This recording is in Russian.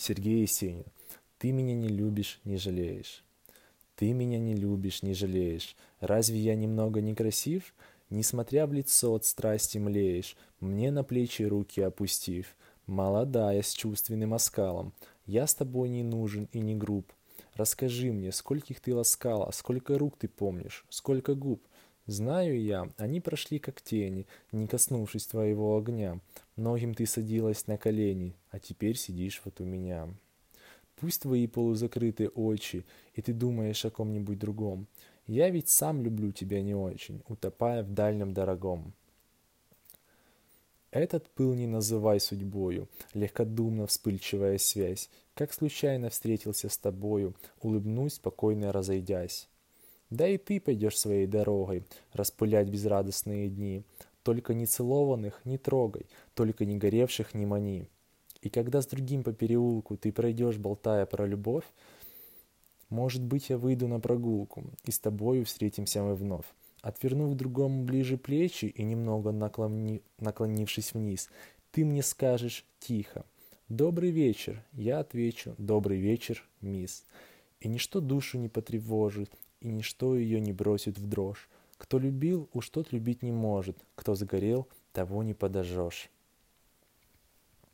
Сергей Есенин. Ты меня не любишь, не жалеешь. Ты меня не любишь, не жалеешь. Разве я немного некрасив? Несмотря в лицо от страсти млеешь, Мне на плечи руки опустив. Молодая, с чувственным оскалом, Я с тобой не нужен и не груб. Расскажи мне, скольких ты ласкала, Сколько рук ты помнишь, сколько губ? Знаю я, они прошли как тени, Не коснувшись твоего огня. Многим ты садилась на колени, А теперь сидишь вот у меня. Пусть твои полузакрыты очи, и ты думаешь о ком-нибудь другом. Я ведь сам люблю тебя не очень, утопая в дальнем дорогом. Этот пыл не называй судьбою, легкодумно вспыльчивая связь. Как случайно встретился с тобою, улыбнусь, спокойно разойдясь. Да и ты пойдешь своей дорогой, распылять безрадостные дни. Только не целованных не трогай, только не горевших не мани. И когда с другим по переулку ты пройдешь, болтая про любовь, может быть, я выйду на прогулку, и с тобою встретимся мы вновь. Отвернув другому ближе плечи и немного наклони... наклонившись вниз, ты мне скажешь тихо «Добрый вечер», я отвечу «Добрый вечер, мисс». И ничто душу не потревожит, и ничто ее не бросит в дрожь. Кто любил, уж тот любить не может, кто загорел, того не подожжешь.